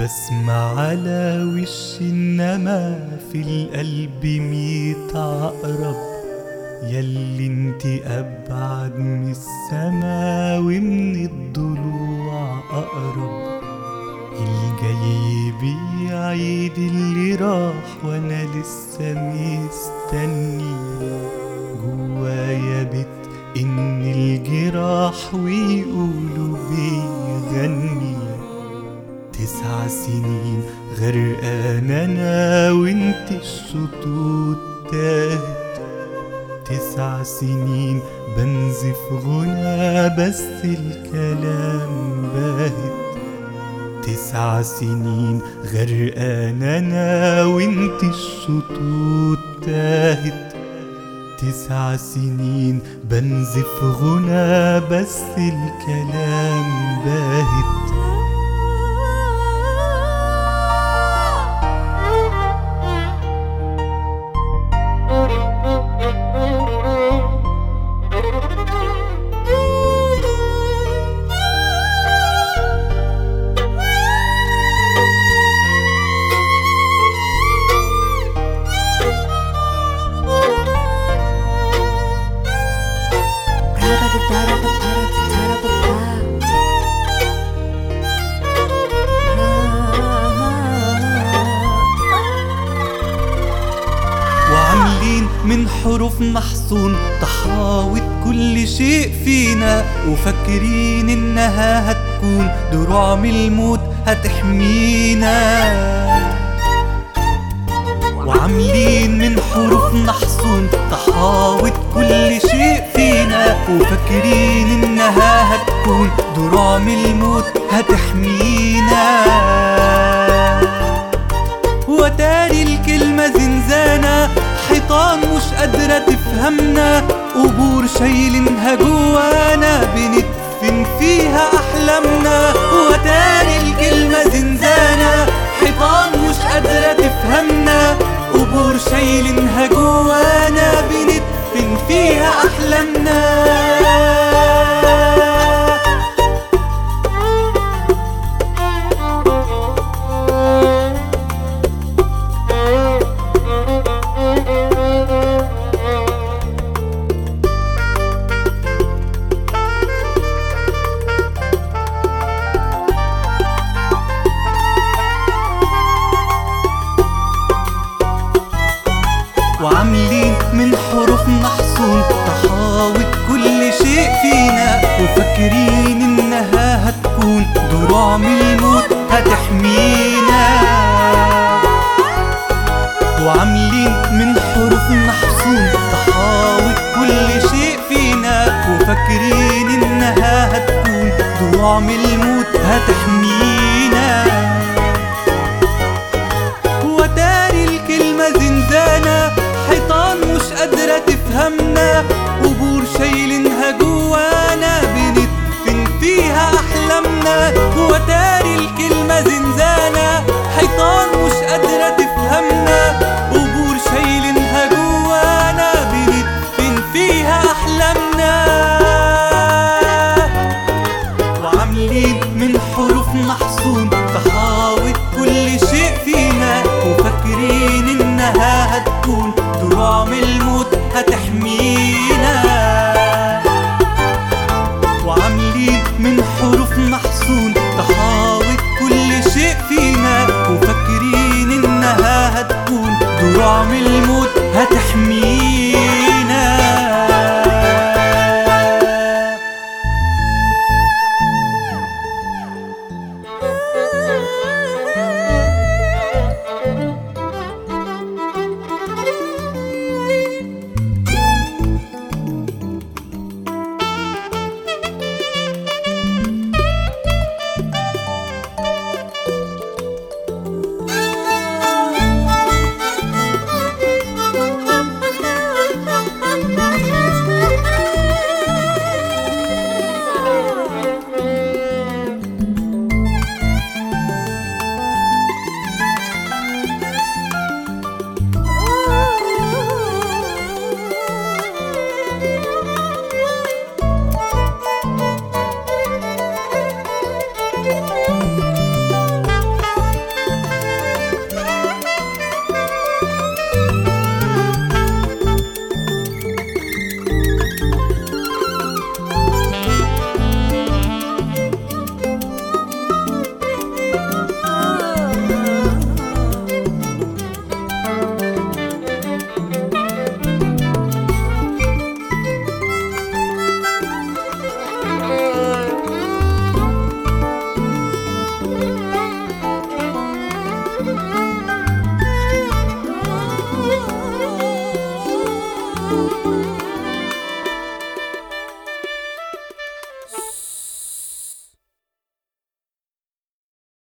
بسمع على وش إنما في القلب ميت عقرب ياللي انت أبعد من السما ومن الضلوع أقرب. الجاي بيعيد اللي راح وأنا لسه مستني. جوايا بت إن الجراح ويقولوا سنين غرقان أنا وانت الشطوط تاهت. تسع سنين بنزف غنى بس الكلام باهت. تسع سنين غرقان أنا وانت الشطوط تاهت. تسع سنين بنزف غنى بس الكلام باهت. حروف محصون تحاوط كل شيء فينا وفاكرين إنها هتكون دروع من الموت هتحمينا. وعاملين من حروف محصون تحاوط كل شيء فينا وفاكرين إنها هتكون دروع من الموت هتحمينا. وتاري الكلمة زنزانة تفهمنا قبور شايلينها جوانا بندفن فيها أحلامنا. وتاري الكلمة زنزانة حيطان مش قادرة تفهمنا. قبور شايلينها جوانا بندفن فيها أحلامنا. وعاملين من حروف محصون تحاوط كل شيء فينا وفاكرين إنها هتكون. دروع من الموت هتحمينا. أحلامنا